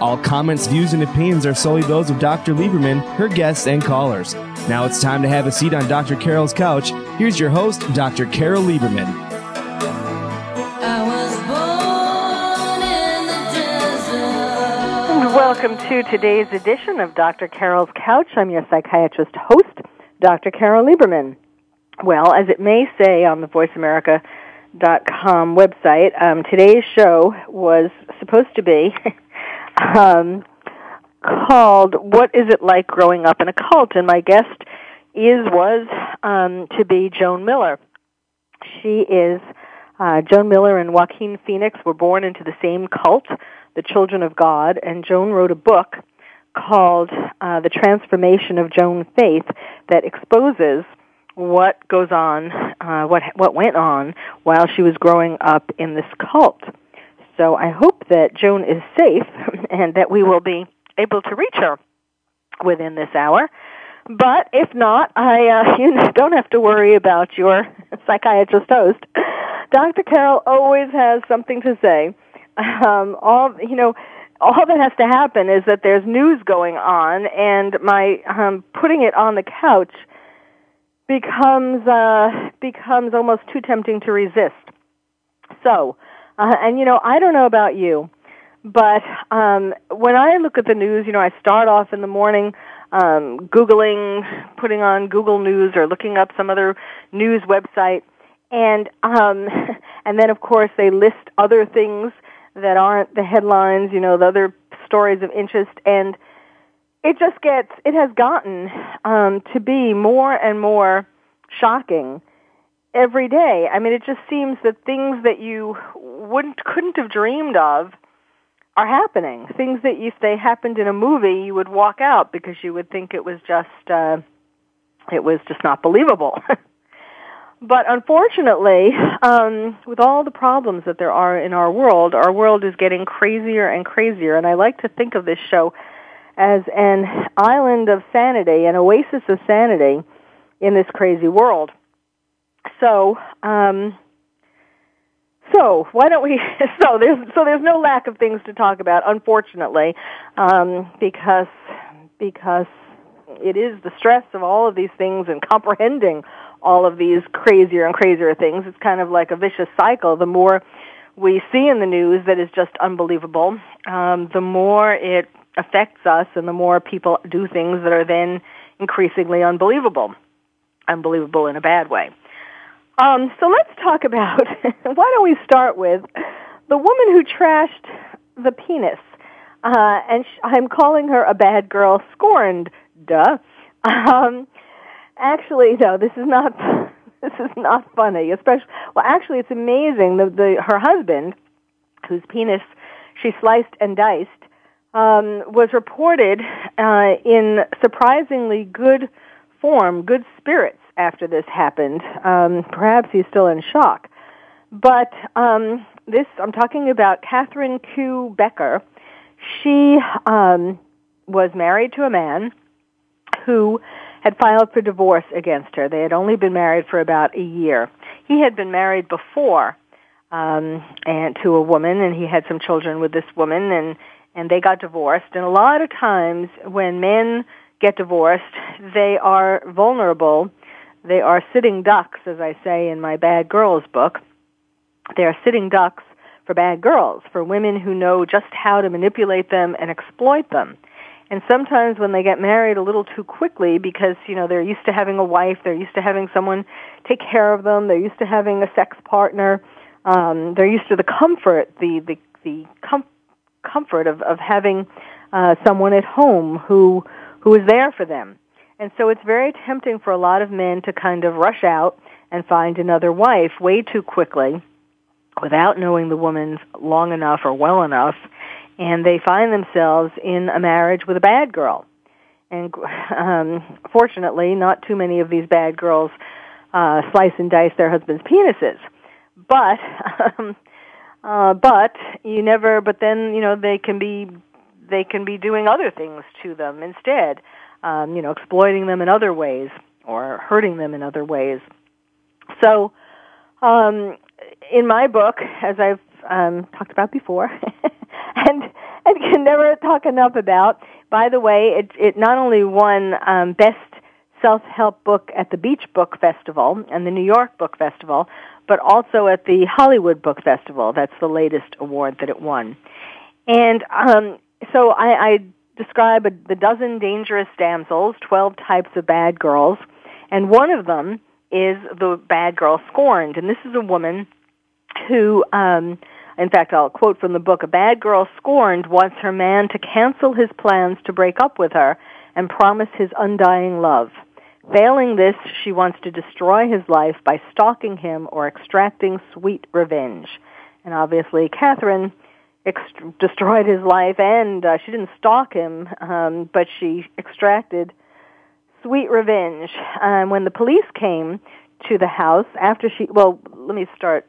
All comments, views, and opinions are solely those of Dr. Lieberman, her guests, and callers. Now it's time to have a seat on Dr. Carole's couch. Here's your host, Dr. Carole Lieberman. Welcome to today's edition of Dr. Carole's Couch. I'm your psychiatrist host, Dr. Carole Lieberman. Well, as it may say on the VoiceAmerica.com website. Um, today's show was supposed to be um, called "What Is It Like Growing Up in a Cult?" and my guest is was um, to be Joan Miller. She is uh, Joan Miller and Joaquin Phoenix were born into the same cult, the Children of God, and Joan wrote a book called uh, "The Transformation of Joan Faith" that exposes what goes on, uh, what what went on while she was growing up in this cult. So I hope that Joan is safe and that we will be able to reach her within this hour. But if not, I uh, you don't have to worry about your psychiatrist host. Dr. Carole always has something to say. Um, all you know, all that has to happen is that there's news going on, and my um, putting it on the couch becomes uh, becomes almost too tempting to resist. So, uh, and you know, I don't know about you, but um, when I look at the news, you know, I start off in the morning um, googling, putting on Google News or looking up some other news website, and um, and then of course they list other things that aren't the headlines, you know, the other stories of interest. And it just gets it has gotten um, to be more and more shocking every day. I mean, it just seems that things that you wouldn't couldn't have dreamed of are happening. Things that if they happened in a movie, you would walk out because you would think it was just uh, it was just not believable. but unfortunately, um, with all the problems that there are in our world, our world is getting crazier and crazier. And I like to think of this show as an island of sanity, an oasis of sanity in this crazy world. So, um, so why don't we? So there's so there's no lack of things to talk about, unfortunately, um, because because it is the stress of all of these things and comprehending all of these crazier and crazier things. It's kind of like a vicious cycle. The more we see in the news that is just unbelievable, um, the more it affects us and the more people do things that are then increasingly unbelievable. Unbelievable in a bad way. Um, so let's talk about, why don't we start with the woman who trashed the penis. Uh, and sh- I'm calling her a bad girl scorned, duh. Um, actually, no, this is not, this is not funny, especially, well, actually it's amazing. The, the, her husband, whose penis she sliced and diced, um, was reported uh, in surprisingly good form, good spirits after this happened. Um, perhaps he's still in shock. But um, this, I'm talking about Catherine Kieu Becker. She um, was married to a man who had filed for divorce against her. They had only been married for about a year. He had been married before um, and to a woman, and he had some children with this woman, and and they got divorced. And a lot of times when men get divorced, they are vulnerable. They are sitting ducks, as I say in my Bad Girls book. They are sitting ducks for bad girls, for women who know just how to manipulate them and exploit them. And sometimes when they get married a little too quickly because, you know, they're used to having a wife, they're used to having someone take care of them, they're used to having a sex partner, um, they're used to the comfort, the, the, the com- comfort of of having uh, someone at home who who is there for them. And so it's very tempting for a lot of men to kind of rush out and find another wife way too quickly without knowing the woman long enough or well enough and they find themselves in a marriage with a bad girl. And um, fortunately, not too many of these bad girls uh, slice and dice their husbands' penises. But, um, uh, but you never. But then you know they can be they can be doing other things to them instead. Um, you know, exploiting them in other ways or hurting them in other ways. So, um, in my book, as I've um, talked about before, and and can never talk enough about. By the way, it it not only won um, best self-help book at the Beach Book Festival and the New York Book Festival, but also at the Hollywood Book Festival. That's the latest award that it won. And um, so I, I describe a, the dozen dangerous damsels, 12 types of bad girls, and one of them is the bad girl scorned. And this is a woman who um, in fact, I'll quote from the book, a bad girl scorned wants her man to cancel his plans to break up with her and promise his undying love. Failing this, she wants to destroy his life by stalking him or extracting sweet revenge. And obviously, Catherine ext- destroyed his life, and uh, she didn't stalk him, um, but she extracted sweet revenge. Um, when the police came to the house after she, well, let me start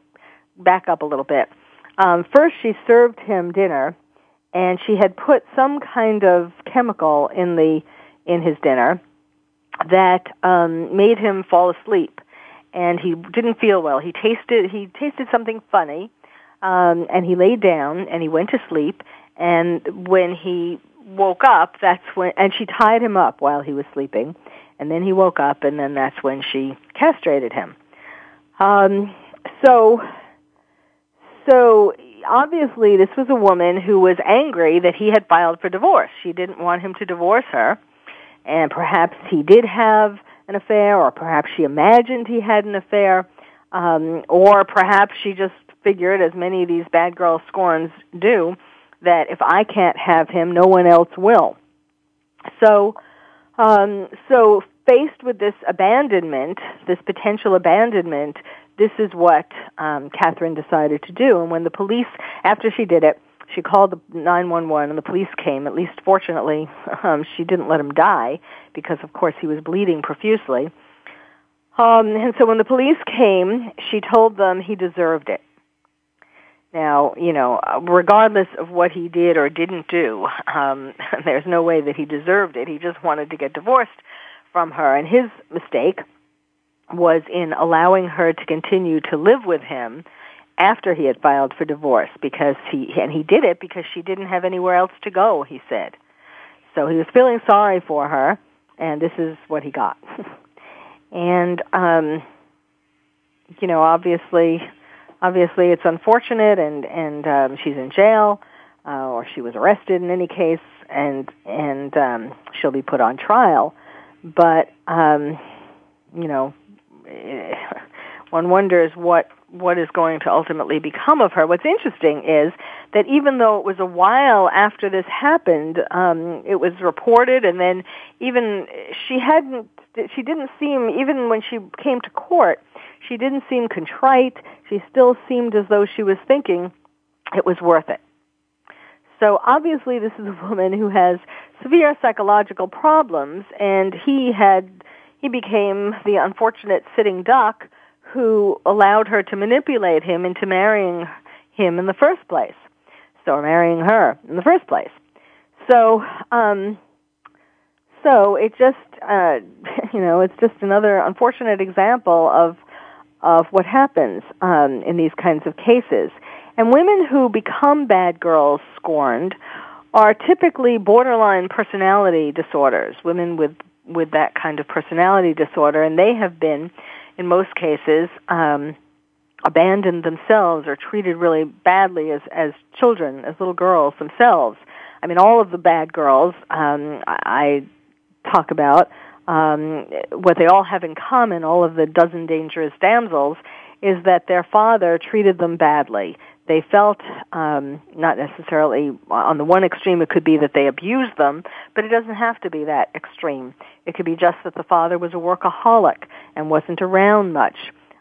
back up a little bit. Um, first, she served him dinner, and she had put some kind of chemical in the in his dinner that um, made him fall asleep, and he didn't feel well. He tasted he tasted something funny, um, and he laid down and he went to sleep. And when he woke up, that's when and she tied him up while he was sleeping, and then he woke up, and then that's when she castrated him. Um, so so obviously this was a woman who was angry that he had filed for divorce. She didn't want him to divorce her. And perhaps he did have an affair, or perhaps she imagined he had an affair, um, or perhaps she just figured, as many of these bad girl scorns do, that if I can't have him, no one else will. So, um, so faced with this abandonment, this potential abandonment, this is what um, Catherine decided to do. And when the police, after she did it, she called the 911 and the police came. At least, fortunately, um, she didn't let him die because, of course, he was bleeding profusely. Um, and so when the police came, she told them he deserved it. Now, you know, regardless of what he did or didn't do, um, there's no way that he deserved it. He just wanted to get divorced from her. And his mistake was in allowing her to continue to live with him after he had filed for divorce because he and he did it because she didn't have anywhere else to go he said so he was feeling sorry for her and this is what he got and um you know obviously obviously it's unfortunate and and um she's in jail uh, or she was arrested in any case and and um she'll be put on trial but um you know one wonders what what is going to ultimately become of her. What's interesting is that even though it was a while after this happened, um, it was reported, and then even she hadn't, she didn't seem, even when she came to court, she didn't seem contrite. She still seemed as though she was thinking it was worth it. So obviously, this is a woman who has severe psychological problems, and he had he became the unfortunate sitting duck who allowed her to manipulate him into marrying him in the first place. So marrying her in the first place. So, um, so it just, uh, you know, it's just another unfortunate example of of what happens um, in these kinds of cases. And women who become bad girls scorned are typically borderline personality disorders. Women with with that kind of personality disorder, and they have been, in most cases, um, abandoned themselves or treated really badly as as children, as little girls themselves. I mean, all of the bad girls um, I talk about, um, what they all have in common, all of the dozen dangerous damsels, is that their father treated them badly. they felt um, not necessarily on the one extreme it could be that they abused them but it doesn't have to be that extreme. It could be just that the father was a workaholic and wasn't around much.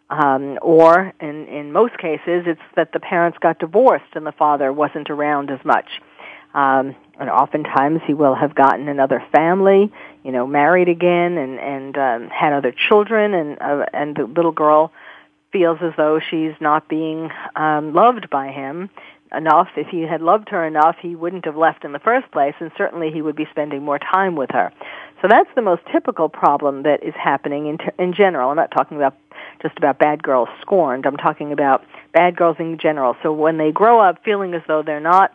Um, or in in most cases it's that the parents got divorced and the father wasn't around as much. Um, and oftentimes he will have gotten another family you know married again and and um, had other children and uh, and the little girl feels as though she's not being um, loved by him enough. If he had loved her enough, he wouldn't have left in the first place, and certainly he would be spending more time with her. So that's the most typical problem that is happening in, t- in general. I'm not talking about just about bad girls scorned. I'm talking about bad girls in general. So when they grow up feeling as though they're not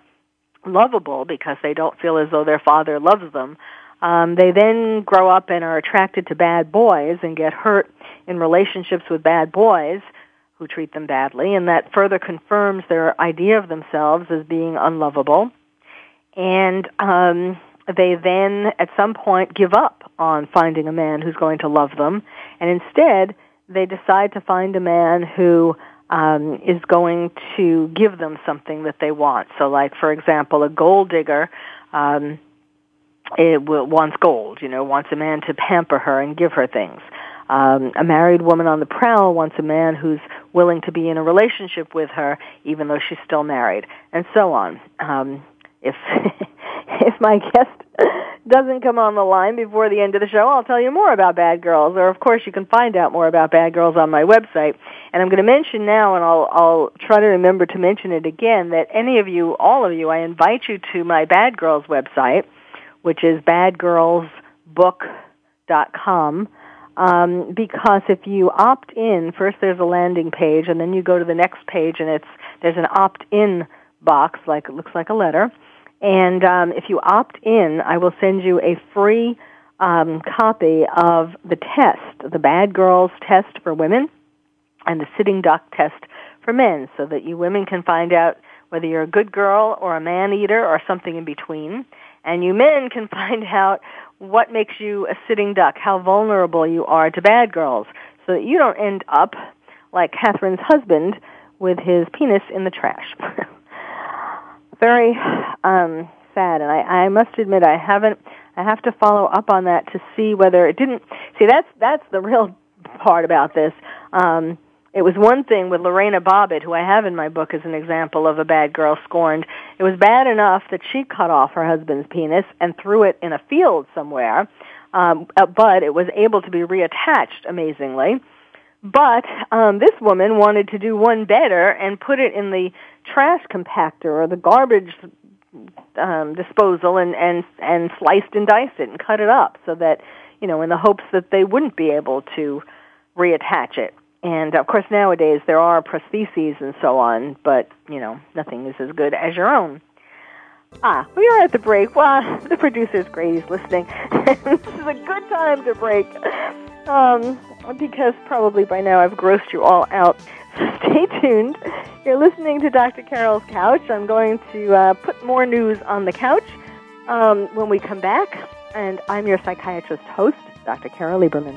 lovable because they don't feel as though their father loves them, um, they then grow up and are attracted to bad boys and get hurt in relationships with bad boys who treat them badly, and that further confirms their idea of themselves as being unlovable. And um, they then, at some point, give up on finding a man who's going to love them, and instead they decide to find a man who um, is going to give them something that they want. So, like for example, a gold digger. Um, it wants gold, you know, wants a man to pamper her and give her things. Um, a married woman on the prowl wants a man who's willing to be in a relationship with her, even though she's still married, and so on. Um, if if my guest doesn't come on the line before the end of the show, I'll tell you more about Bad Girls. Or, of course, you can find out more about Bad Girls on my website. And I'm going to mention now, and I'll I'll try to remember to mention it again, that any of you, all of you, I invite you to my Bad Girls website, which is badgirlsbook.com um, because if you opt in, first there's a landing page, and then you go to the next page, and it's there's an opt-in box, like it looks like a letter. And um, if you opt in, I will send you a free um, copy of the test, the Bad Girls test for women, and the Sitting Duck test for men, so that you women can find out whether you're a good girl or a man eater or something in between. And you men can find out what makes you a sitting duck, how vulnerable you are to bad girls, so that you don't end up like Catherine's husband with his penis in the trash. Very um, sad, and I, I must admit I haven't. I have to follow up on that to see whether it didn't. See, that's that's the real part about this. Um, it was one thing with Lorena Bobbitt, who I have in my book as an example of a bad girl scorned. It was bad enough that she cut off her husband's penis and threw it in a field somewhere, um, uh, but it was able to be reattached amazingly. But um, this woman wanted to do one better and put it in the trash compactor or the garbage um, disposal and and and sliced and diced it and cut it up so that you know in the hopes that they wouldn't be able to reattach it. And of course, nowadays there are prostheses and so on, but you know nothing is as good as your own. Ah, we are at the break. Well, the producer's great. He's listening. this is a good time to break, um, because probably by now I've grossed you all out. So stay tuned. You're listening to Dr. Carole's Couch. I'm going to uh, put more news on the couch um, when we come back, and I'm your psychiatrist host, Dr. Carole Lieberman.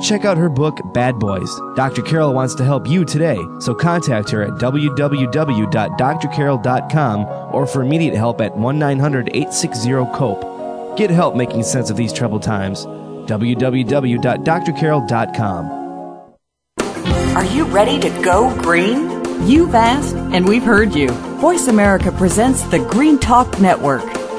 check out her book, Bad Boys. Dr. Carole wants to help you today, so contact her at www.drcarol.com or for immediate help at 1 900 860 COPE. Get help making sense of these troubled times. www.drcarol.com. Are you ready to go green? You've asked, and we've heard you. Voice America presents the Green Talk Network.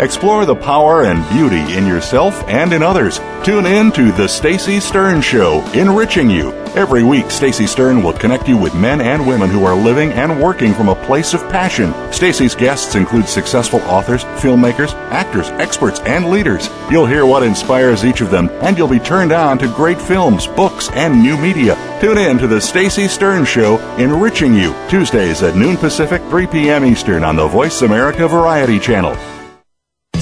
Explore the power and beauty in yourself and in others. Tune in to The Stacy Stern Show, enriching you. Every week, Stacy Stern will connect you with men and women who are living and working from a place of passion. Stacy's guests include successful authors, filmmakers, actors, experts, and leaders. You'll hear what inspires each of them, and you'll be turned on to great films, books, and new media. Tune in to The Stacy Stern Show, enriching you, Tuesdays at noon Pacific, 3 p.m. Eastern on the Voice America Variety Channel.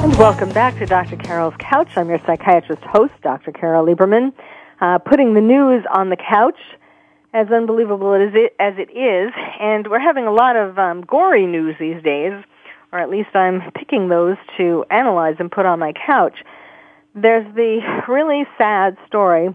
Welcome back to Dr. Carole's Couch. I'm your psychiatrist host, Dr. Carole Lieberman, uh, putting the news on the couch, as unbelievable as it, as it is. And we're having a lot of um, gory news these days, or at least I'm picking those to analyze and put on my couch. There's the really sad story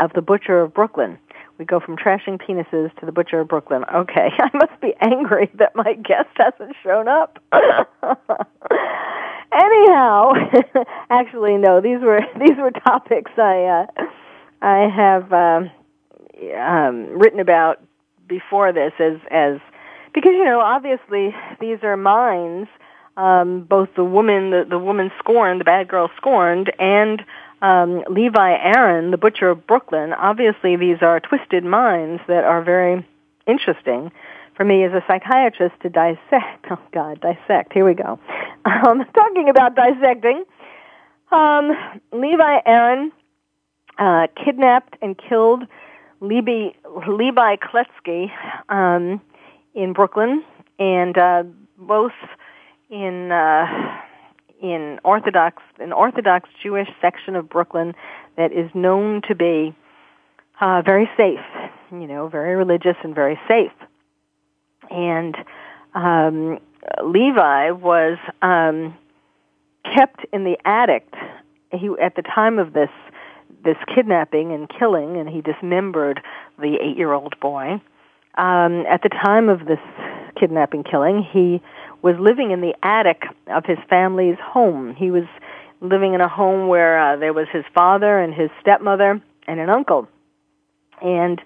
of the Butcher of Brooklyn. We go from trashing penises to the Butcher of Brooklyn. Okay, I must be angry that my guest hasn't shown up. Anyhow, actually, no. These were these were topics I uh, I have uh, um, written about before this as as because you know obviously these are minds. Um, both the woman, the, the woman scorned, the bad girl scorned, and um, Levi Aron, the butcher of Brooklyn. Obviously, these are twisted minds that are very interesting for me as a psychiatrist to dissect. Oh God, dissect. Here we go. Um, talking about dissecting, um, Levi Aron uh, kidnapped and killed Levi, Levi Kletzky um, in Brooklyn, and uh, both in uh, in Orthodox an Orthodox Jewish section of Brooklyn that is known to be uh, very safe. You know, very religious and very safe and um, Levi was um, kept in the attic. He at the time of this this kidnapping and killing, and he dismembered the eight-year-old boy. Um, at the time of this kidnapping killing, he was living in the attic of his family's home. He was living in a home where uh, there was his father and his stepmother and an uncle. And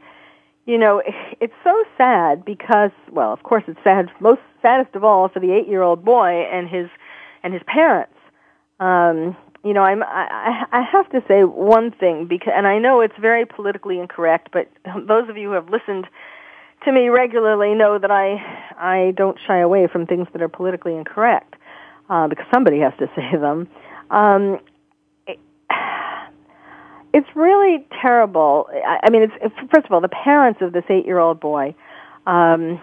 you know, it's so sad because, well, of course it's sad, most saddest of all for the eight-year-old boy and his, and his parents. Um, you know, I'm, I, I have to say one thing because, and I know it's very politically incorrect, but those of you who have listened to me regularly know that I, I don't shy away from things that are politically incorrect, uh, because somebody has to say them. Um, it's really terrible. I, I mean, it's first of all, the parents of this eight-year-old boy um,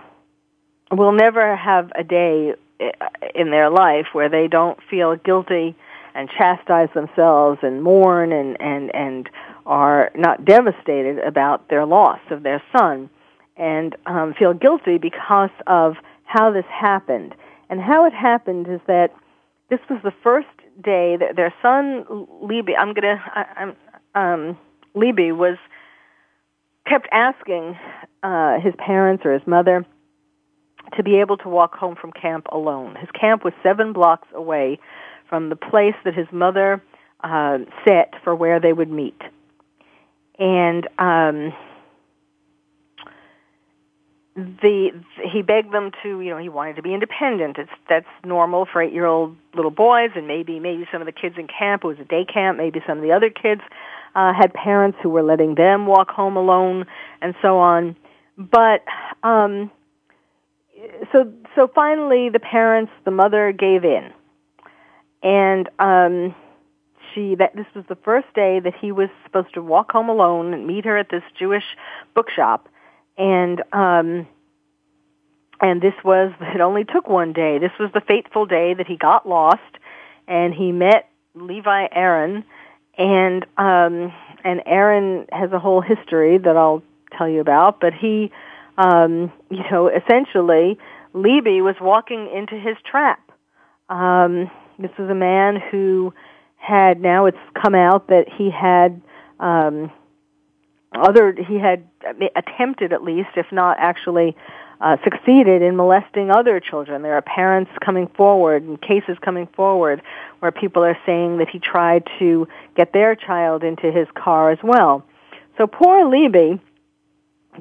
will never have a day in their life where they don't feel guilty and chastise themselves and mourn and and and are not devastated about their loss of their son and um, feel guilty because of how this happened. And how it happened is that this was the first day that their son Leiby. I'm gonna. I, I'm um, Leiby was kept asking uh, his parents or his mother to be able to walk home from camp alone. His camp was seven blocks away from the place that his mother uh, set for where they would meet. And um, the he begged them to you know he wanted to be independent it's that's normal for eight year old little boys and maybe maybe some of the kids in camp it was a day camp maybe some of the other kids uh, had parents who were letting them walk home alone and so on. But um, so so finally, the parents, the mother gave in, and um, she that this was the first day that he was supposed to walk home alone and meet her at this Jewish bookshop, and um, and this was it only took one day. This was the fateful day that he got lost, and he met Levi Aron, and um, and Aron has a whole history that I'll tell you about. But he, um, you know, essentially, Leiby was walking into his trap. Um, this was a man who had now it's come out that he had um, other he had attempted at least, if not actually uh, succeeded in molesting other children. There are parents coming forward and cases coming forward where people are saying that he tried to get their child into his car as well. So poor Leiby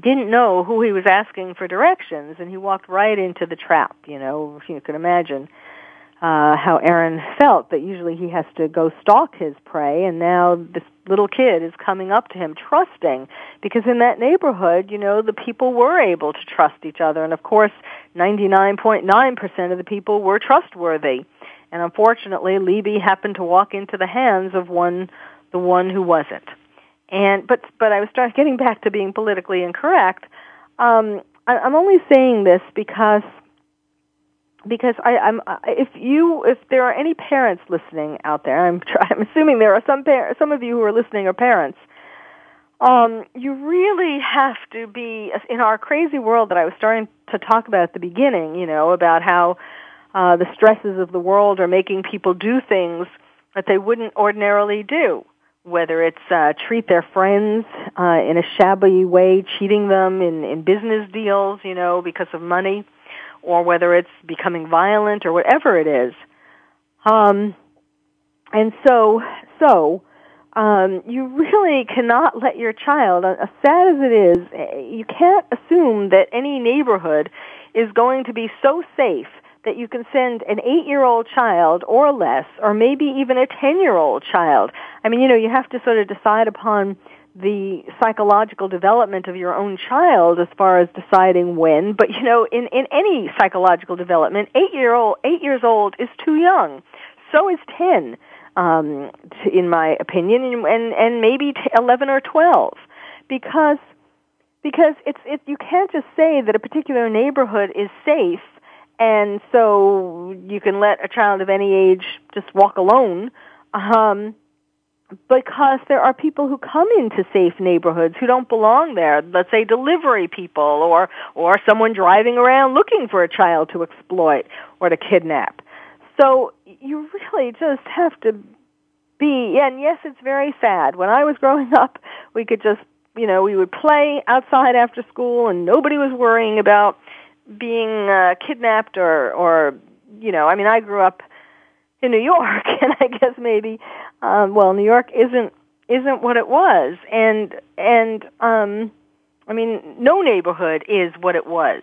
didn't know who he was asking for directions and he walked right into the trap, you know, if you can imagine uh, how Aron felt that usually he has to go stalk his prey, and now this little kid is coming up to him trusting because in that neighborhood, you know, the people were able to trust each other, and of course, 99.9% of the people were trustworthy. And unfortunately, Leiby happened to walk into the hands of one, the one who wasn't. And but but I was start getting back to being politically incorrect. Um, I, I'm only saying this because because I, I'm if you if there are any parents listening out there, I'm I'm assuming there are some par- some of you who are listening are parents. Um, you really have to be in our crazy world that I was starting to talk about at the beginning. You know about how uh, the stresses of the world are making people do things that they wouldn't ordinarily do. Whether it's uh, treat their friends uh, in a shabby way, cheating them in in business deals, you know, because of money or whether it's becoming violent or whatever it is. Um, and so, so, um, you really cannot let your child, as sad as it is, you can't assume that any neighborhood is going to be so safe that you can send an eight-year-old child or less, or maybe even a ten-year-old child. I mean, you know, you have to sort of decide upon the psychological development of your own child as far as deciding when but you know in in any psychological development 8 year old 8 years old is too young. So is 10 um to, in my opinion and and maybe 11 or 12 because because it's it you can't just say that a particular neighborhood is safe and so you can let a child of any age just walk alone. Um because there are people who come into safe neighborhoods who don't belong there. Let's say delivery people or, or someone driving around looking for a child to exploit or to kidnap. So you really just have to be, and yes, it's very sad. When I was growing up, we could just, you know, we would play outside after school and nobody was worrying about being uh, kidnapped or, or, you know, I mean, I grew up in New York, and I guess maybe, um, well, New York isn't isn't what it was, and and um, I mean, no neighborhood is what it was,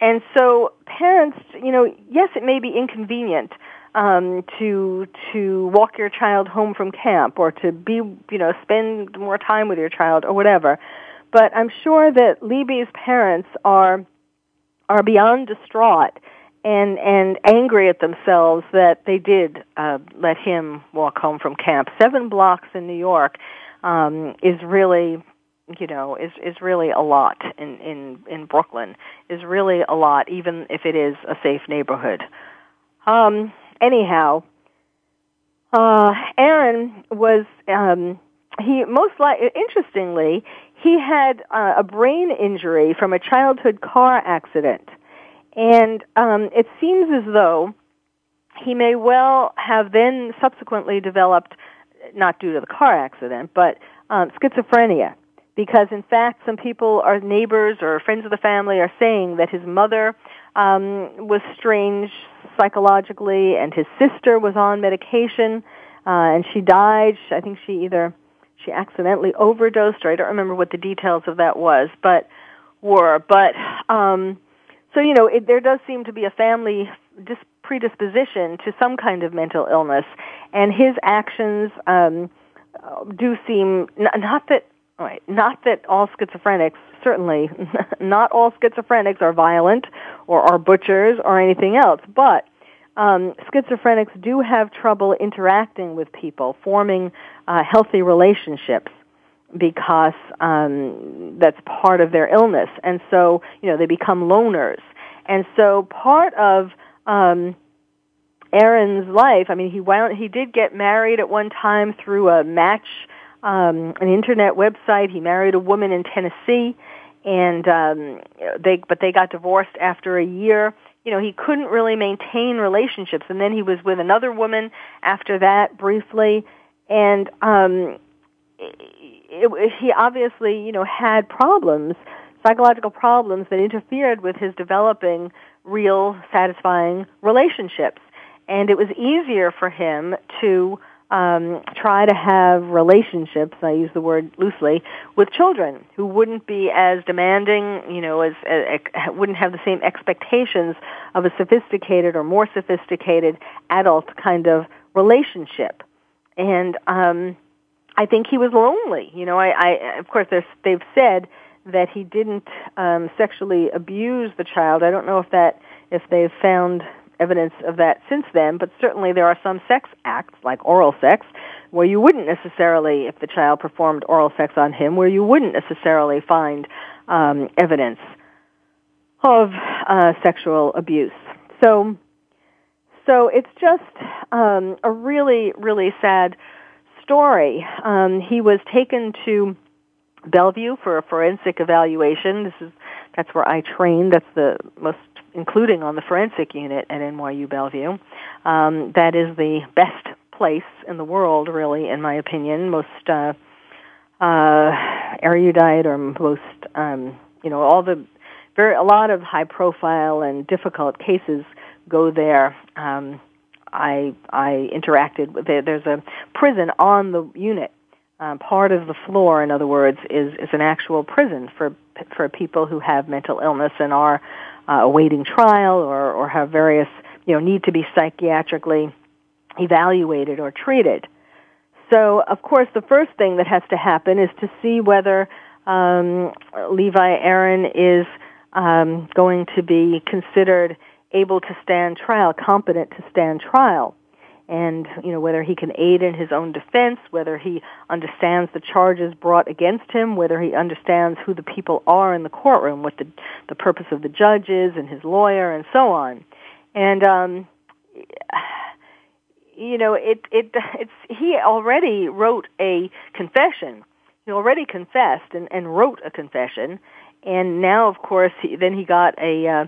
and so parents, you know, yes, it may be inconvenient um, to to walk your child home from camp or to be, you know, spend more time with your child or whatever, but I'm sure that Leiby's parents are are beyond distraught and and angry at themselves that they did uh, let him walk home from camp. Seven blocks in New York um, is really, you know, is is really a lot in in in Brooklyn. Is really a lot, even if it is a safe neighborhood. Um, anyhow, uh, Aron was um, he most like interestingly he had uh, a brain injury from a childhood car accident and um, it seems as though he may well have then subsequently developed, not due to the car accident, but um, schizophrenia. Because in fact, some people, are neighbors or friends of the family, are saying that his mother um, was strange psychologically, and his sister was on medication, uh, and she died. I think she either she accidentally overdosed, or I don't remember what the details of that was, but were. But um, so, you know, it, there does seem to be a family dis- predisposition to some kind of mental illness, and his actions um, do seem n- not that right, not that all schizophrenics certainly not all schizophrenics are violent or are butchers or anything else, but um, schizophrenics do have trouble interacting with people, forming uh, healthy relationships because um, that's part of their illness, and so you know they become loners. And so part of um, Aron's life, I mean, he wound, he did get married at one time through a match, um, an internet website. He married a woman in Tennessee, and um, they but they got divorced after a year you know, he couldn't really maintain relationships. And then he was with another woman after that briefly. And, um, it, he obviously, you know, had problems, psychological problems that interfered with his developing real satisfying relationships. And it was easier for him to um, try to have relationships, I use the word loosely, with children who wouldn't be as demanding, you know, as, as wouldn't have the same expectations of a sophisticated or more sophisticated adult kind of relationship. And um, I think he was lonely. You know, I, I of course they've said that he didn't um, sexually abuse the child. I don't know if that if they've found evidence of that since then, but certainly there are some sex acts, like oral sex, where you wouldn't necessarily, if the child performed oral sex on him, where you wouldn't necessarily find um, evidence of uh, sexual abuse. So, so it's just um, a really, really sad story. Um, he was taken to Bellevue for a forensic evaluation. This is that's where I trained. That's the most including on the forensic unit at NYU Bellevue. Um, that is the best place in the world, really, in my opinion. Most uh, uh, erudite or most, um, you know, all the very a lot of high profile and difficult cases go there. Um, I I interacted with there, there's a prison on the unit. Um, part of the floor, in other words, is is an actual prison for for people who have mental illness and are uh, awaiting trial or, or have various, you know, need to be psychiatrically evaluated or treated. So, of course, the first thing that has to happen is to see whether um, Levi Aron is um, going to be considered able to stand trial, competent to stand trial and you know whether he can aid in his own defense, whether he understands the charges brought against him, whether he understands who the people are in the courtroom, what the the purpose of the judge is and his lawyer, and so on. And um, you know, it it it's he already wrote a confession. He already confessed and, and wrote a confession, and now, of course, he, then he got a uh,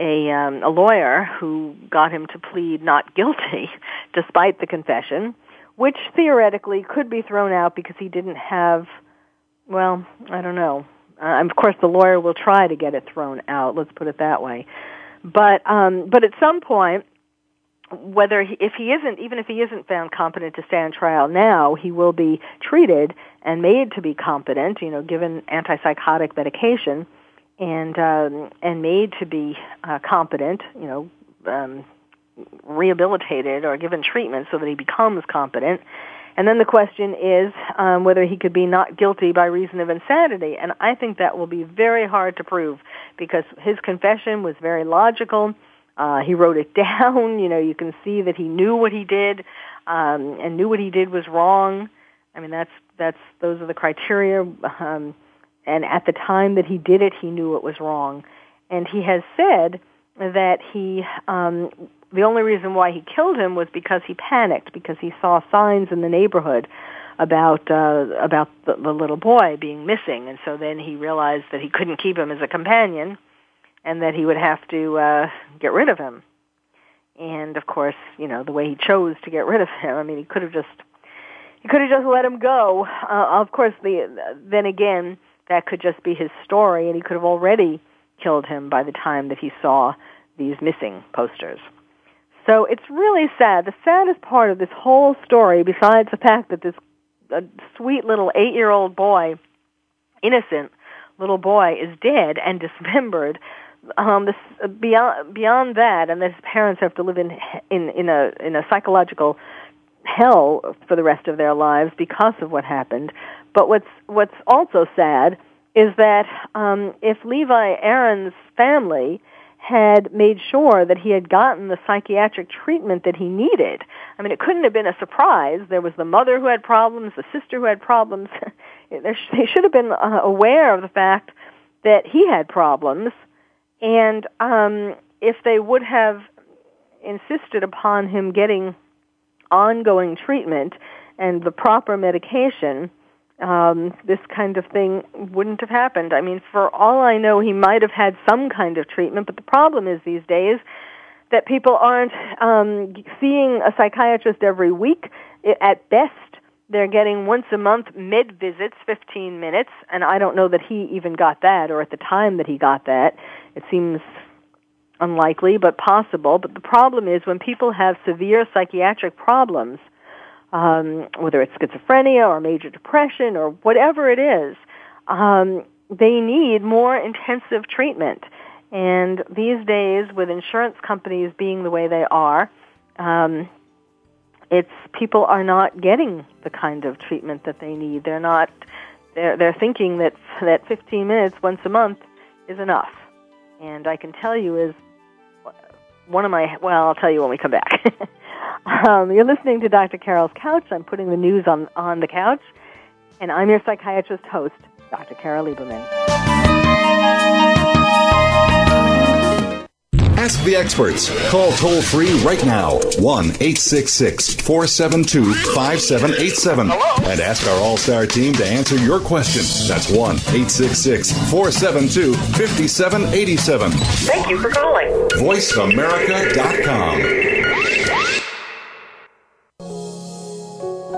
a um, a lawyer who got him to plead not guilty despite the confession, which theoretically could be thrown out because he didn't have well, I don't know. Uh, of course the lawyer will try to get it thrown out, let's put it that way. But um but at some point whether he, if he isn't even if he isn't found competent to stand trial now, he will be treated and made to be competent, you know, given antipsychotic medication and um, and made to be uh, competent, you know, um, rehabilitated or given treatment so that he becomes competent. And then the question is um, whether he could be not guilty by reason of insanity. And I think that will be very hard to prove because his confession was very logical. Uh, he wrote it down. You know, you can see that he knew what he did um, and knew what he did was wrong. I mean, that's that's those are the criteria. Um, and at the time that he did it, he knew it was wrong. And he has said that he, um, the only reason why he killed him was because he panicked, because he saw signs in the neighborhood about uh, about the, the little boy being missing, and so then he realized that he couldn't keep him as a companion, and that he would have to uh, get rid of him. And of course, you know the way he chose to get rid of him. I mean, he could have just he could have just let him go. Uh, of course, the then again that could just be his story, and he could have already killed him by the time that he saw these missing posters. So it's really sad. The saddest part of this whole story, besides the fact that this uh, sweet little eight-year-old boy, innocent little boy, is dead and dismembered, um, this, uh, beyond beyond that, and that his parents have to live in in in a in a psychological hell for the rest of their lives because of what happened. But what's what's also sad is that um, if Levi Aron's family had made sure that he had gotten the psychiatric treatment that he needed. I mean, it couldn't have been a surprise. There was the mother who had problems, the sister who had problems. they should have been uh, aware of the fact that he had problems, and um, if they would have insisted upon him getting ongoing treatment and the proper medication, um, this kind of thing wouldn't have happened. I mean, for all I know, he might have had some kind of treatment, but the problem is these days that people aren't um, seeing a psychiatrist every week. At best, they're getting once a month med visits, 15 minutes, and I don't know that he even got that, or at the time that he got that. It seems unlikely, but possible. But the problem is when people have severe psychiatric problems, um, whether it's schizophrenia or major depression or whatever it is, um, they need more intensive treatment. And these days, with insurance companies being the way they are, um, it's people are not getting the kind of treatment that they need. They're not. They're they're thinking that that 15 minutes once a month is enough. And I can tell you is one of my. Well, I'll tell you when we come back. Um, you're listening to Dr. Carole's Couch. I'm putting the news on, on the couch. And I'm your psychiatrist host, Dr. Carole Lieberman. Ask the experts. Call toll free right now 1 866 472 5787 and ask our All Star team to answer your question. That's 1 866 472 5787. Thank you for calling. VoiceAmerica.com.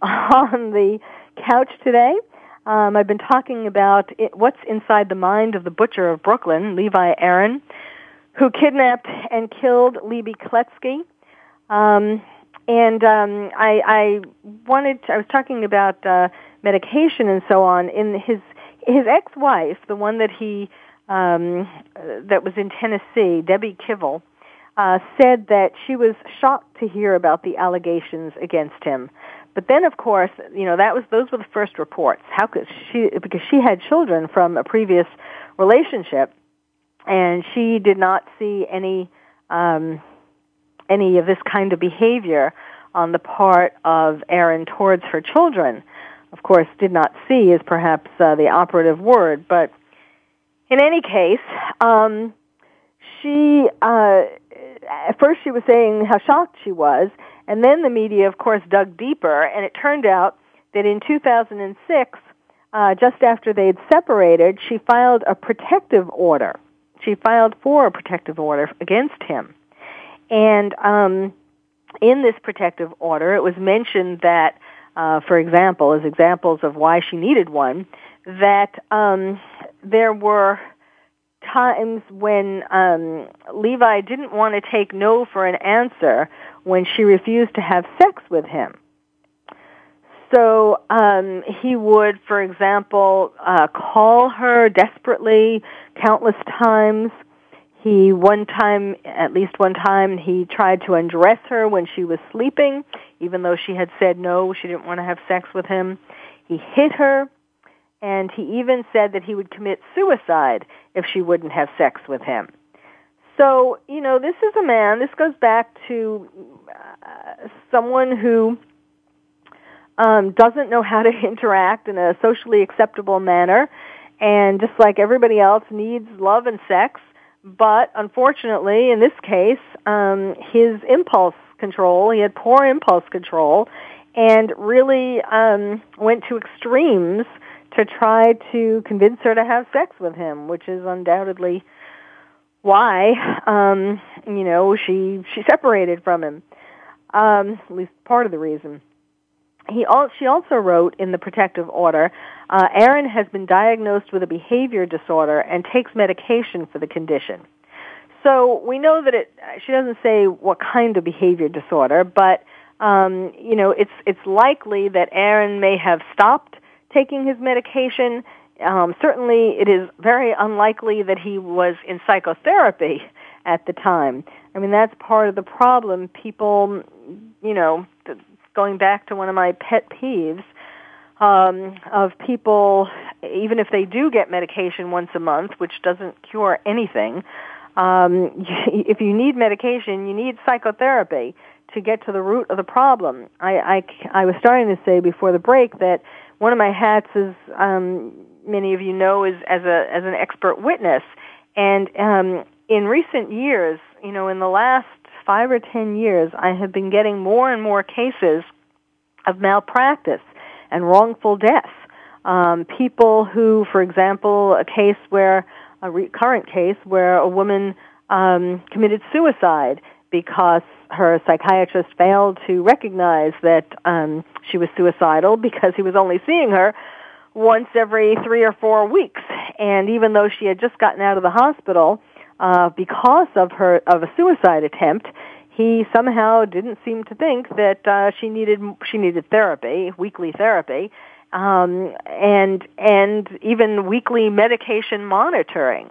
on the couch today. Um, I've been talking about it, what's inside the mind of the butcher of Brooklyn, Levi Aron, who kidnapped and killed Leiby Kletzky. Um, and um, I, I wanted to, I was talking about uh, medication and so on. In his his ex-wife, the one that he um, that was in Tennessee, Debbie Kivel, uh, said that she was shocked to hear about the allegations against him. But then, of course, you know that was those were the first reports. How could she? Because she had children from a previous relationship, and she did not see any um, any of this kind of behavior on the part of Aron towards her children. Of course, did not see is perhaps uh, the operative word, but in any case, um, she uh, at first she was saying how shocked she was, and then the media, of course, dug deeper, and it turned out that in 2006, uh, just after they'd separated, she filed a protective order. She filed for a protective order against him. And um, in this protective order, it was mentioned that, uh, for example, as examples of why she needed one, that um, there were times when um, Levi didn't want to take no for an answer when she refused to have sex with him. So um, he would, for example, uh, call her desperately countless times. He one time, at least one time, he tried to undress her when she was sleeping, even though she had said no, she didn't want to have sex with him. He hit her, and he even said that he would commit suicide if she wouldn't have sex with him. So, you know, this is a man, this goes back to uh, someone who um, doesn't know how to interact in a socially acceptable manner, and just like everybody else needs love and sex, but unfortunately, in this case, um, his impulse control, he had poor impulse control, and really um, went to extremes to try to convince her to have sex with him, which is undoubtedly why um, you know she she separated from him. Um, at least part of the reason he al- she also wrote in the protective order, uh, Aron has been diagnosed with a behavior disorder and takes medication for the condition. So we know that it. She doesn't say what kind of behavior disorder, but um, you know, it's it's likely that Aron may have stopped taking his medication. Um, certainly, it is very unlikely that he was in psychotherapy at the time. I mean, that's part of the problem. People, you know, going back to one of my pet peeves um, of people, even if they do get medication once a month, which doesn't cure anything, um, if you need medication, you need psychotherapy to get to the root of the problem. I, I, I was starting to say before the break that one of my hats is, um, many of you know, is as a as an expert witness, and um, in recent years, you know, in the last five or ten years, I have been getting more and more cases of malpractice and wrongful death. Um, people who, for example, a case where a recurrent case where a woman um, committed suicide because her psychiatrist failed to recognize that um, she was suicidal because he was only seeing her once every three or four weeks. And even though she had just gotten out of the hospital, uh, because of her of a suicide attempt, he somehow didn't seem to think that uh, she needed she needed therapy, weekly therapy, um, and and even weekly medication monitoring,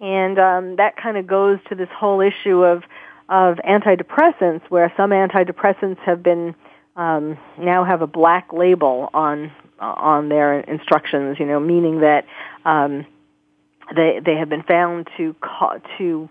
and um, that kind of goes to this whole issue of of antidepressants, where some antidepressants have been um, now have a black label on on their instructions, you know, meaning that um, they they have been found to ca- to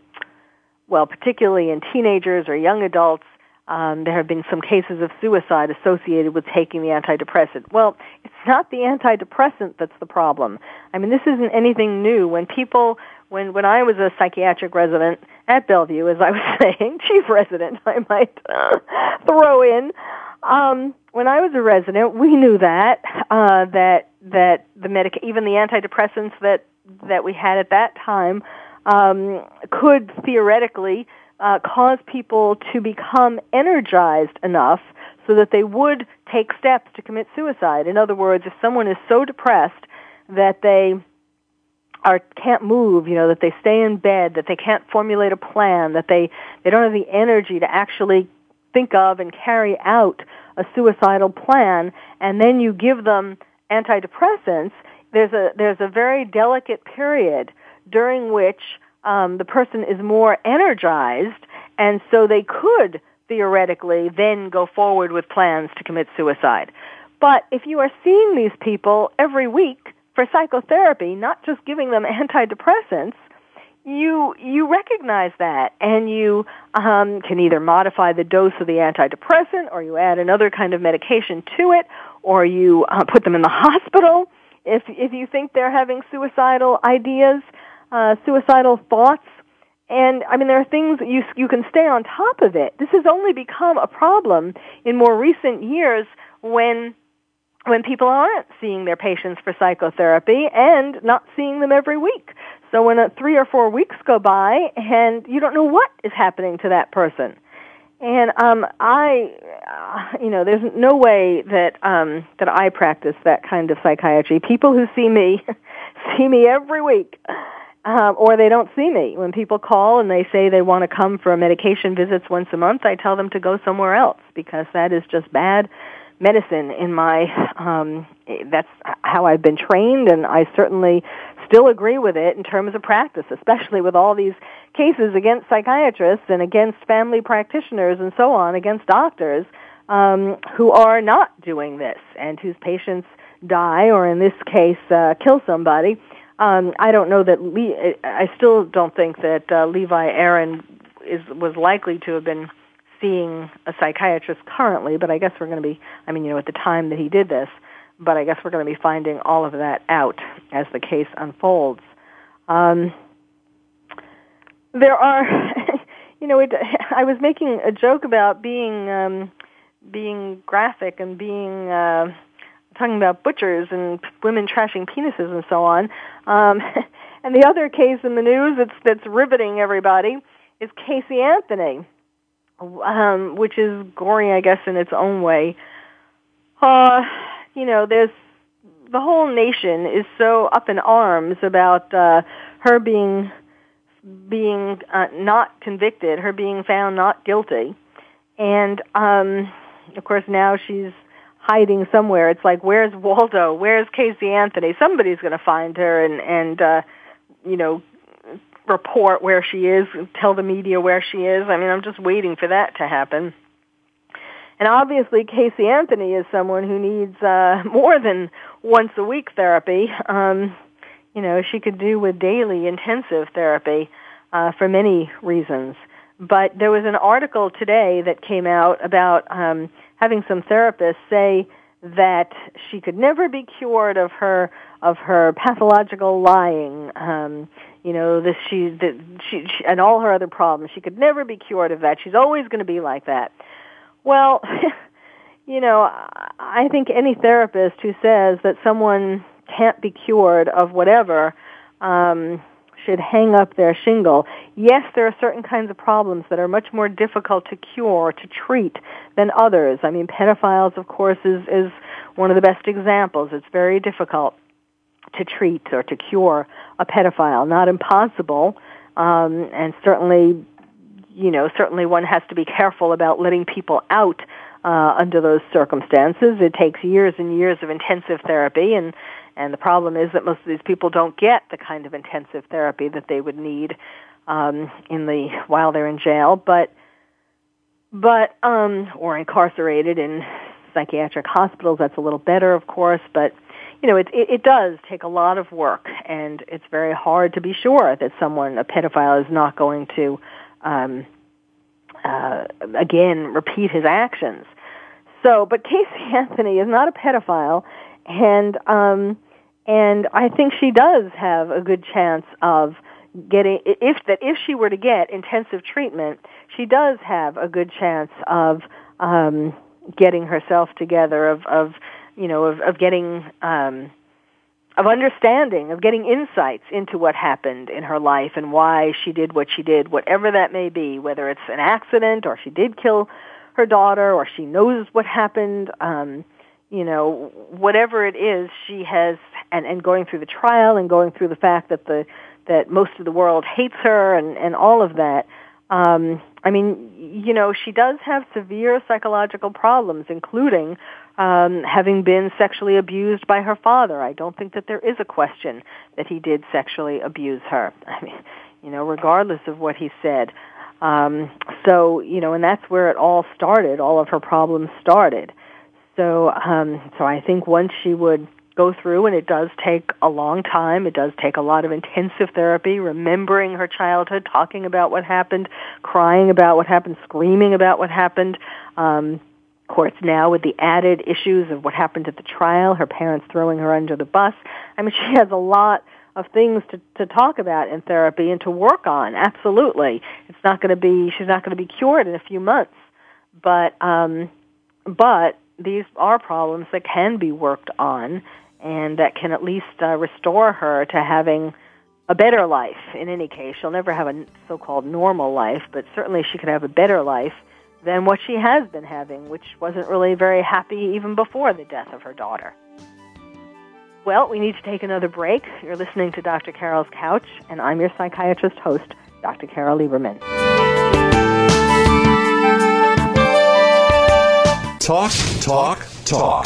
well, particularly in teenagers or young adults, um, there have been some cases of suicide associated with taking the antidepressant. Well, it's not the antidepressant that's the problem. I mean, this isn't anything new. When people, when when I was a psychiatric resident at Bellevue, as I was saying, chief resident, I might uh, throw in. Um, when I was a resident, we knew that uh, that that the medic, even the antidepressants that that we had at that time um, could theoretically uh, cause people to become energized enough so that they would take steps to commit suicide. In other words, if someone is so depressed that they are can't move, you know, that they stay in bed, that they can't formulate a plan, that they they don't have the energy to actually think of and carry out a suicidal plan, and then you give them antidepressants, there's a there's a very delicate period during which um, the person is more energized, and so they could theoretically then go forward with plans to commit suicide. But if you are seeing these people every week for psychotherapy, not just giving them antidepressants, you you recognize that, and you um, can either modify the dose of the antidepressant, or you add another kind of medication to it, or you uh, put them in the hospital if if you think they're having suicidal ideas uh, suicidal thoughts. And I mean, there are things you you can stay on top of it. This has only become a problem in more recent years when when people aren't seeing their patients for psychotherapy and not seeing them every week. So when uh, three or four weeks go by and you don't know what is happening to that person. And um, I, uh, you know, there's no way that um, that I practice that kind of psychiatry. People who see me see me every week um, or they don't see me. When people call and they say they want to come for medication visits once a month, I tell them to go somewhere else because that is just bad medicine in my um that's how I've been trained and I certainly still agree with it in terms of practice especially with all these cases against psychiatrists and against family practitioners and so on against doctors um who are not doing this and whose patients die or in this case uh kill somebody. Um I don't know that Le- I still don't think that uh, Levi Aron is was likely to have been seeing a psychiatrist currently, but I guess we're going to be, I mean, you know, at the time that he did this, but I guess we're going to be finding all of that out as the case unfolds. Um, there are, you know, it, I was making a joke about being um, being graphic and being uh, talking about butchers and women trashing penises and so on. Um, and the other case in the news that's that's riveting everybody is Casey Anthony um, which is gory, I guess, in its own way. Uh, you know, there's the whole nation is so up in arms about uh, her being being uh, not convicted, her being found not guilty, and um, of course now she's hiding somewhere. It's like, where's Waldo? Where's Casey Anthony? Somebody's going to find her and and uh, you know report where she is, tell the media where she is. I mean, I'm just waiting for that to happen. And obviously, Casey Anthony is someone who needs uh, more than once a week therapy. Um, you know, she could do with daily intensive therapy uh, for many reasons. But there was an article today that came out about um, having some therapists say that she could never be cured of her of her pathological lying. Um, you know, this she that she, she and all her other problems. She could never be cured of that. She's always going to be like that. Well, you know, I think any therapist who says that someone can't be cured of whatever um, should hang up their shingle. Yes, there are certain kinds of problems that are much more difficult to cure, to treat than others. I mean, pedophiles, of course, is is one of the best examples. It's very difficult to treat or to cure a pedophile. Not impossible, um, and certainly, you know, certainly one has to be careful about letting people out uh, under those circumstances. It takes years and years of intensive therapy, and and the problem is that most of these people don't get the kind of intensive therapy that they would need um, in the while they're in jail, but but um, or incarcerated in psychiatric hospitals. That's a little better, of course, but you know, it, it, it does take a lot of work, and it's very hard to be sure that someone, a pedophile, is not going to, um, uh, again, repeat his actions. So, but Casey Anthony is not a pedophile, and um, and I think she does have a good chance of getting if that if she were to get intensive treatment, she does have a good chance of um, getting herself together, of of you know, of, of getting, um, of understanding, of getting insights into what happened in her life and why she did what she did, whatever that may be, whether it's an accident or she did kill her daughter or she knows what happened, um, you know, whatever it is, she has, and, and going through the trial and going through the fact that the, that most of the world hates her and, and all of that, um, I mean, you know, she does have severe psychological problems, including um, having been sexually abused by her father. I don't think that there is a question that he did sexually abuse her. I mean, you know, regardless of what he said. Um, so, you know, and that's where it all started. All of her problems started. So, um, so I think once she would go through, and it does take a long time. It does take a lot of intensive therapy, remembering her childhood, talking about what happened, crying about what happened, screaming about what happened. Um, of course, now with the added issues of what happened at the trial, her parents throwing her under the bus. I mean, she has a lot of things to, to talk about in therapy and to work on. Absolutely, it's not going to be. She's not going to be cured in a few months, but um, but these are problems that can be worked on and that can at least uh, restore her to having a better life. In any case, she'll never have a so-called normal life, but certainly she could have a better life than what she has been having, which wasn't really very happy even before the death of her daughter. Well, we need to take another break. You're listening to Dr. Carole's Couch, and I'm your psychiatrist host, Dr. Carole Lieberman. Talk, talk, talk.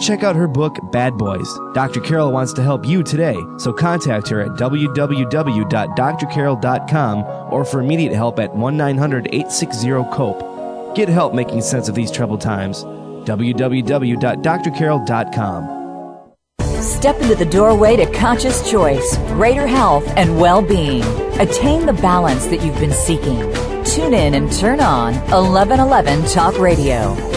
check out her book, Bad Boys. Dr. Carole wants to help you today, so contact her at www.drcarol.com or for immediate help at 1 900 860 COPE. Get help making sense of these troubled times. www.drcarol.com. Step into the doorway to conscious choice, greater health, and well being. Attain the balance that you've been seeking. Tune in and turn on 1111 Talk Radio.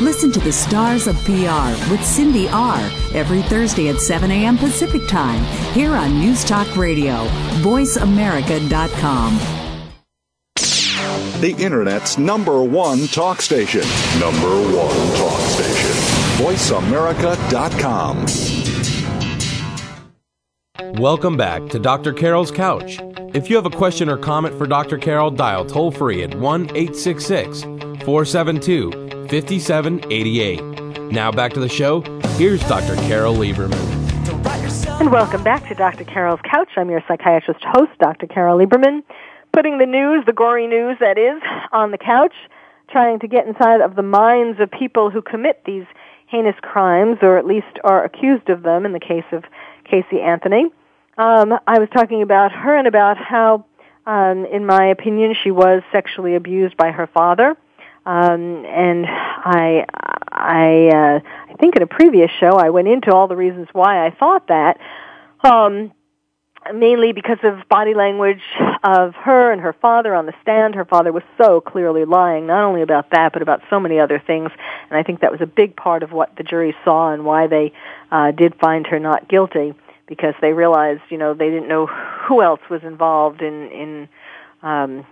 Listen to the Stars of PR with Cindy R. every Thursday at 7 a.m. Pacific Time here on News Talk Radio, voiceamerica.com. The Internet's number one talk station. Number one talk station. VoiceAmerica.com. Welcome back to Dr. Carole's Couch. If you have a question or comment for Dr. Carole, dial toll free at 1 866 472 5788. Now back to the show. Here's Dr. Carole Lieberman. And welcome back to Dr. Carole's Couch. I'm your psychiatrist host, Dr. Carole Lieberman, putting the news, the gory news that is, on the couch, trying to get inside of the minds of people who commit these heinous crimes, or at least are accused of them in the case of Casey Anthony. Um, I was talking about her and about how, um, in my opinion, she was sexually abused by her father. Um, and I, I, uh, I think in a previous show I went into all the reasons why I thought that. Um, mainly because of body language of her and her father on the stand. Her father was so clearly lying, not only about that, but about so many other things. And I think that was a big part of what the jury saw and why they uh, did find her not guilty, because they realized, you know, they didn't know who else was involved in in um,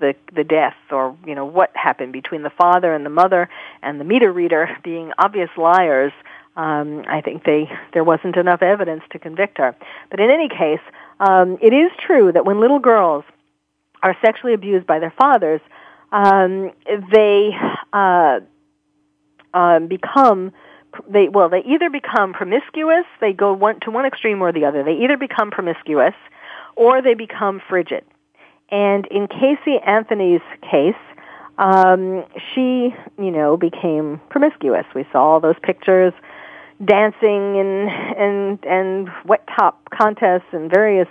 the the death or you know what happened between the father and the mother and the meter reader being obvious liars um, I think they there wasn't enough evidence to convict her. But in any case, um, it is true that when little girls are sexually abused by their fathers, um, they uh, um, become they well they either become promiscuous, they go one to one extreme or the other. They either become promiscuous or they become frigid. And in Casey Anthony's case, um, she, you know, became promiscuous. We saw all those pictures dancing and and and wet top contests and various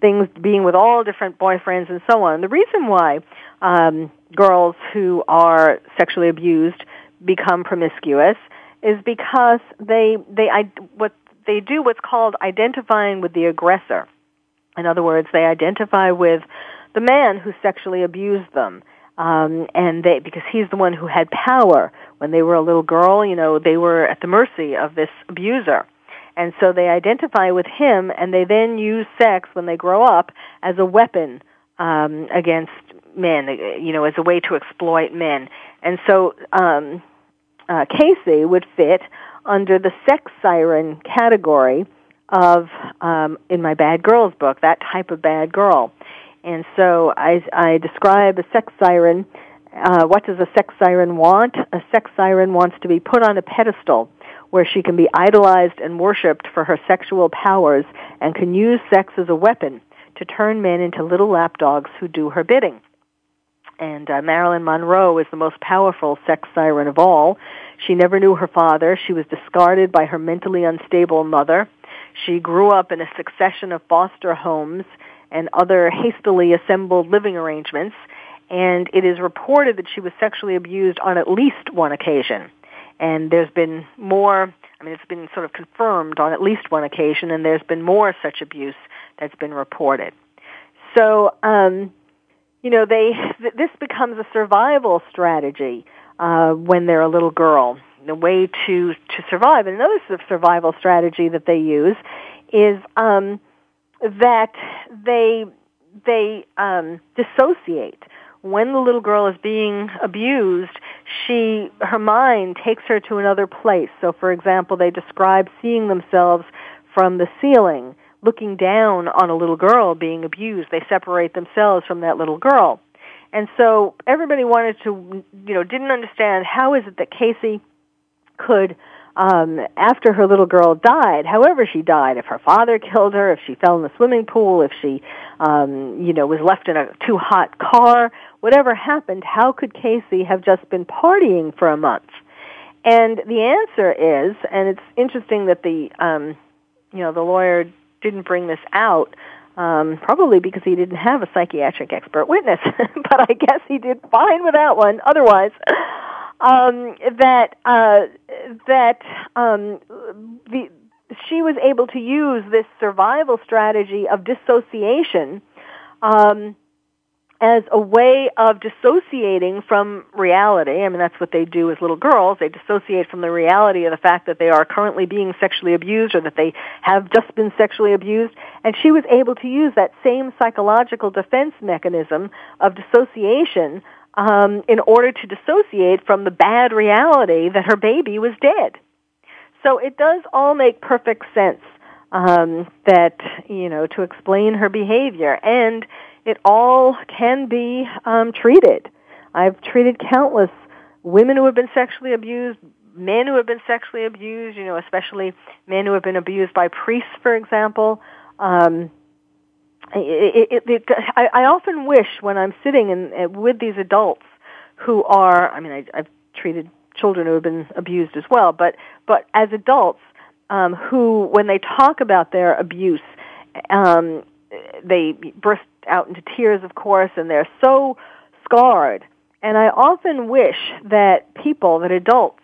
things being with all different boyfriends and so on. The reason why um, girls who are sexually abused become promiscuous is because they they what they do what's called identifying with the aggressor. In other words, they identify with the man who sexually abused them. Um, and they, because he's the one who had power when they were a little girl, you know, they were at the mercy of this abuser. And so they identify with him and they then use sex when they grow up as a weapon um, against men, you know, as a way to exploit men. And so um, uh, Casey would fit under the sex siren category of um, in my bad girls book, that type of bad girl. And so I, I describe a sex siren. Uh, what does a sex siren want? A sex siren wants to be put on a pedestal where she can be idolized and worshipped for her sexual powers and can use sex as a weapon to turn men into little lapdogs who do her bidding. And uh, Marilyn Monroe is the most powerful sex siren of all. She never knew her father. She was discarded by her mentally unstable mother. She grew up in a succession of foster homes and other hastily assembled living arrangements, and it is reported that she was sexually abused on at least one occasion. And there's been more, I mean, it's been sort of confirmed on at least one occasion, and there's been more such abuse that's been reported. So, um, you know, they th- this becomes a survival strategy uh, when they're a little girl. The way to to survive, and another sort of survival strategy that they use is um, that they they um, dissociate when the little girl is being abused, she her mind takes her to another place. So for example, they describe seeing themselves from the ceiling looking down on a little girl being abused. They separate themselves from that little girl. And so everybody wanted to, you know, didn't understand how is it that Casey could, um, after her little girl died, however she died, if her father killed her, if she fell in the swimming pool, if she, um, you know, was left in a too hot car, whatever happened, how could Casey have just been partying for a month? And the answer is, and it's interesting that the, um, you know, the lawyer didn't bring this out, um, probably because he didn't have a psychiatric expert witness, but I guess he did fine without one. Otherwise, um, that uh, that um, the she was able to use this survival strategy of dissociation um, as a way of dissociating from reality. I mean, that's what they do as little girls. They dissociate from the reality of the fact that they are currently being sexually abused or that they have just been sexually abused. And she was able to use that same psychological defense mechanism of dissociation um, in order to dissociate from the bad reality that her baby was dead. So it does all make perfect sense um, that you know to explain her behavior and it all can be um, treated. I've treated countless women who have been sexually abused, men who have been sexually abused, you know, especially men who have been abused by priests, for example. Um, it, it, it, I, I often wish when I'm sitting in, with these adults who are, I mean, I, I've treated children who have been abused as well, but, but as adults, um, who, when they talk about their abuse, um, they burst out into tears, of course, and they're so scarred. And I often wish that people, that adults,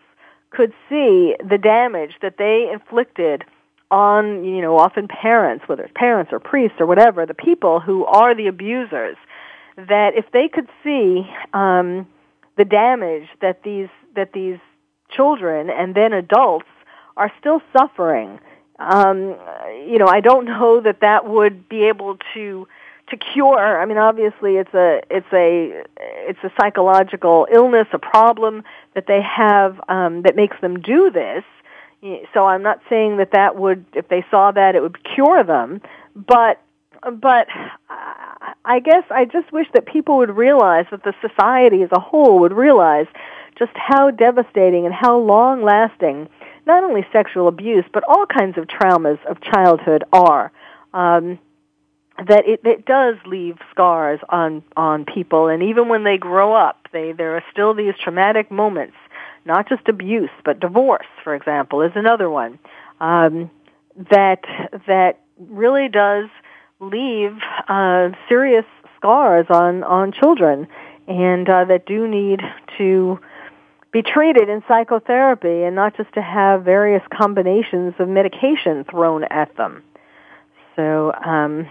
could see the damage that they inflicted on, you know, often parents, whether it's parents or priests or whatever, the people who are the abusers, that if they could see um, the damage that these that these children and then adults are still suffering, um, you know, I don't know that that would be able to to cure. I mean, obviously, it's a it's a it's a psychological illness, a problem that they have um, that makes them do this. So I'm not saying that that would, if they saw that, it would cure them. But but I guess I just wish that people would realize that the society as a whole would realize just how devastating and how long lasting not only sexual abuse but all kinds of traumas of childhood are. Um, that it, it does leave scars on on people, and even when they grow up, they there are still these traumatic moments. Not just abuse, but divorce, for example, is another one um, that that really does leave uh, serious scars on on children, and uh, that do need to be treated in psychotherapy, and not just to have various combinations of medication thrown at them. So um,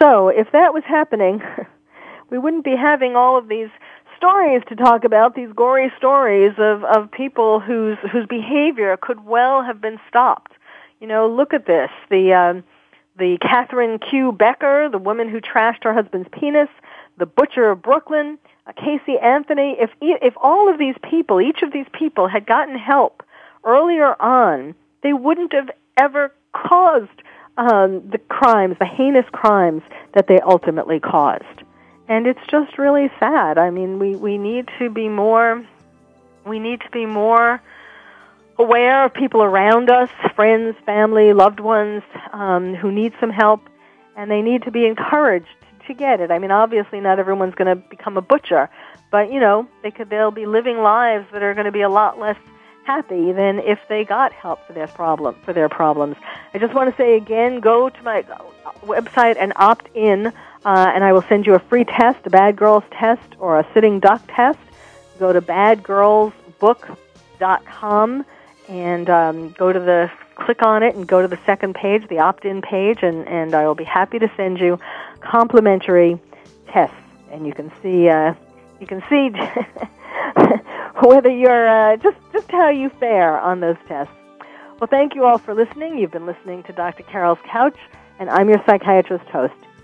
so if that was happening, we wouldn't be having all of these stories to talk about, these gory stories of, of people whose, whose behavior could well have been stopped. You know, look at this. The um, the Catherine Kieu Becker, the woman who trashed her husband's penis, the butcher of Brooklyn, uh, Casey Anthony. If if all of these people, each of these people, had gotten help earlier on, they wouldn't have ever caused um, the crimes, the heinous crimes that they ultimately caused. And it's just really sad. I mean, we, we need to be more, we need to be more aware of people around us, friends, family, loved ones, um, who need some help, and they need to be encouraged to get it. I mean, obviously, not everyone's going to become a butcher, but you know, they could they'll be living lives that are going to be a lot less happy than if they got help for their problem for their problems. I just want to say again, go to my website and opt in, uh, and I will send you a free test, a Bad Girls test or a sitting duck test. Go to badgirlsbook.com and um, go to the click on it and go to the second page, the opt-in page, and, and I will be happy to send you complimentary tests, and you can see uh, you can see whether you're uh, just just how you fare on those tests. Well, thank you all for listening. You've been listening to Dr. Carole's Couch, and I'm your psychiatrist host,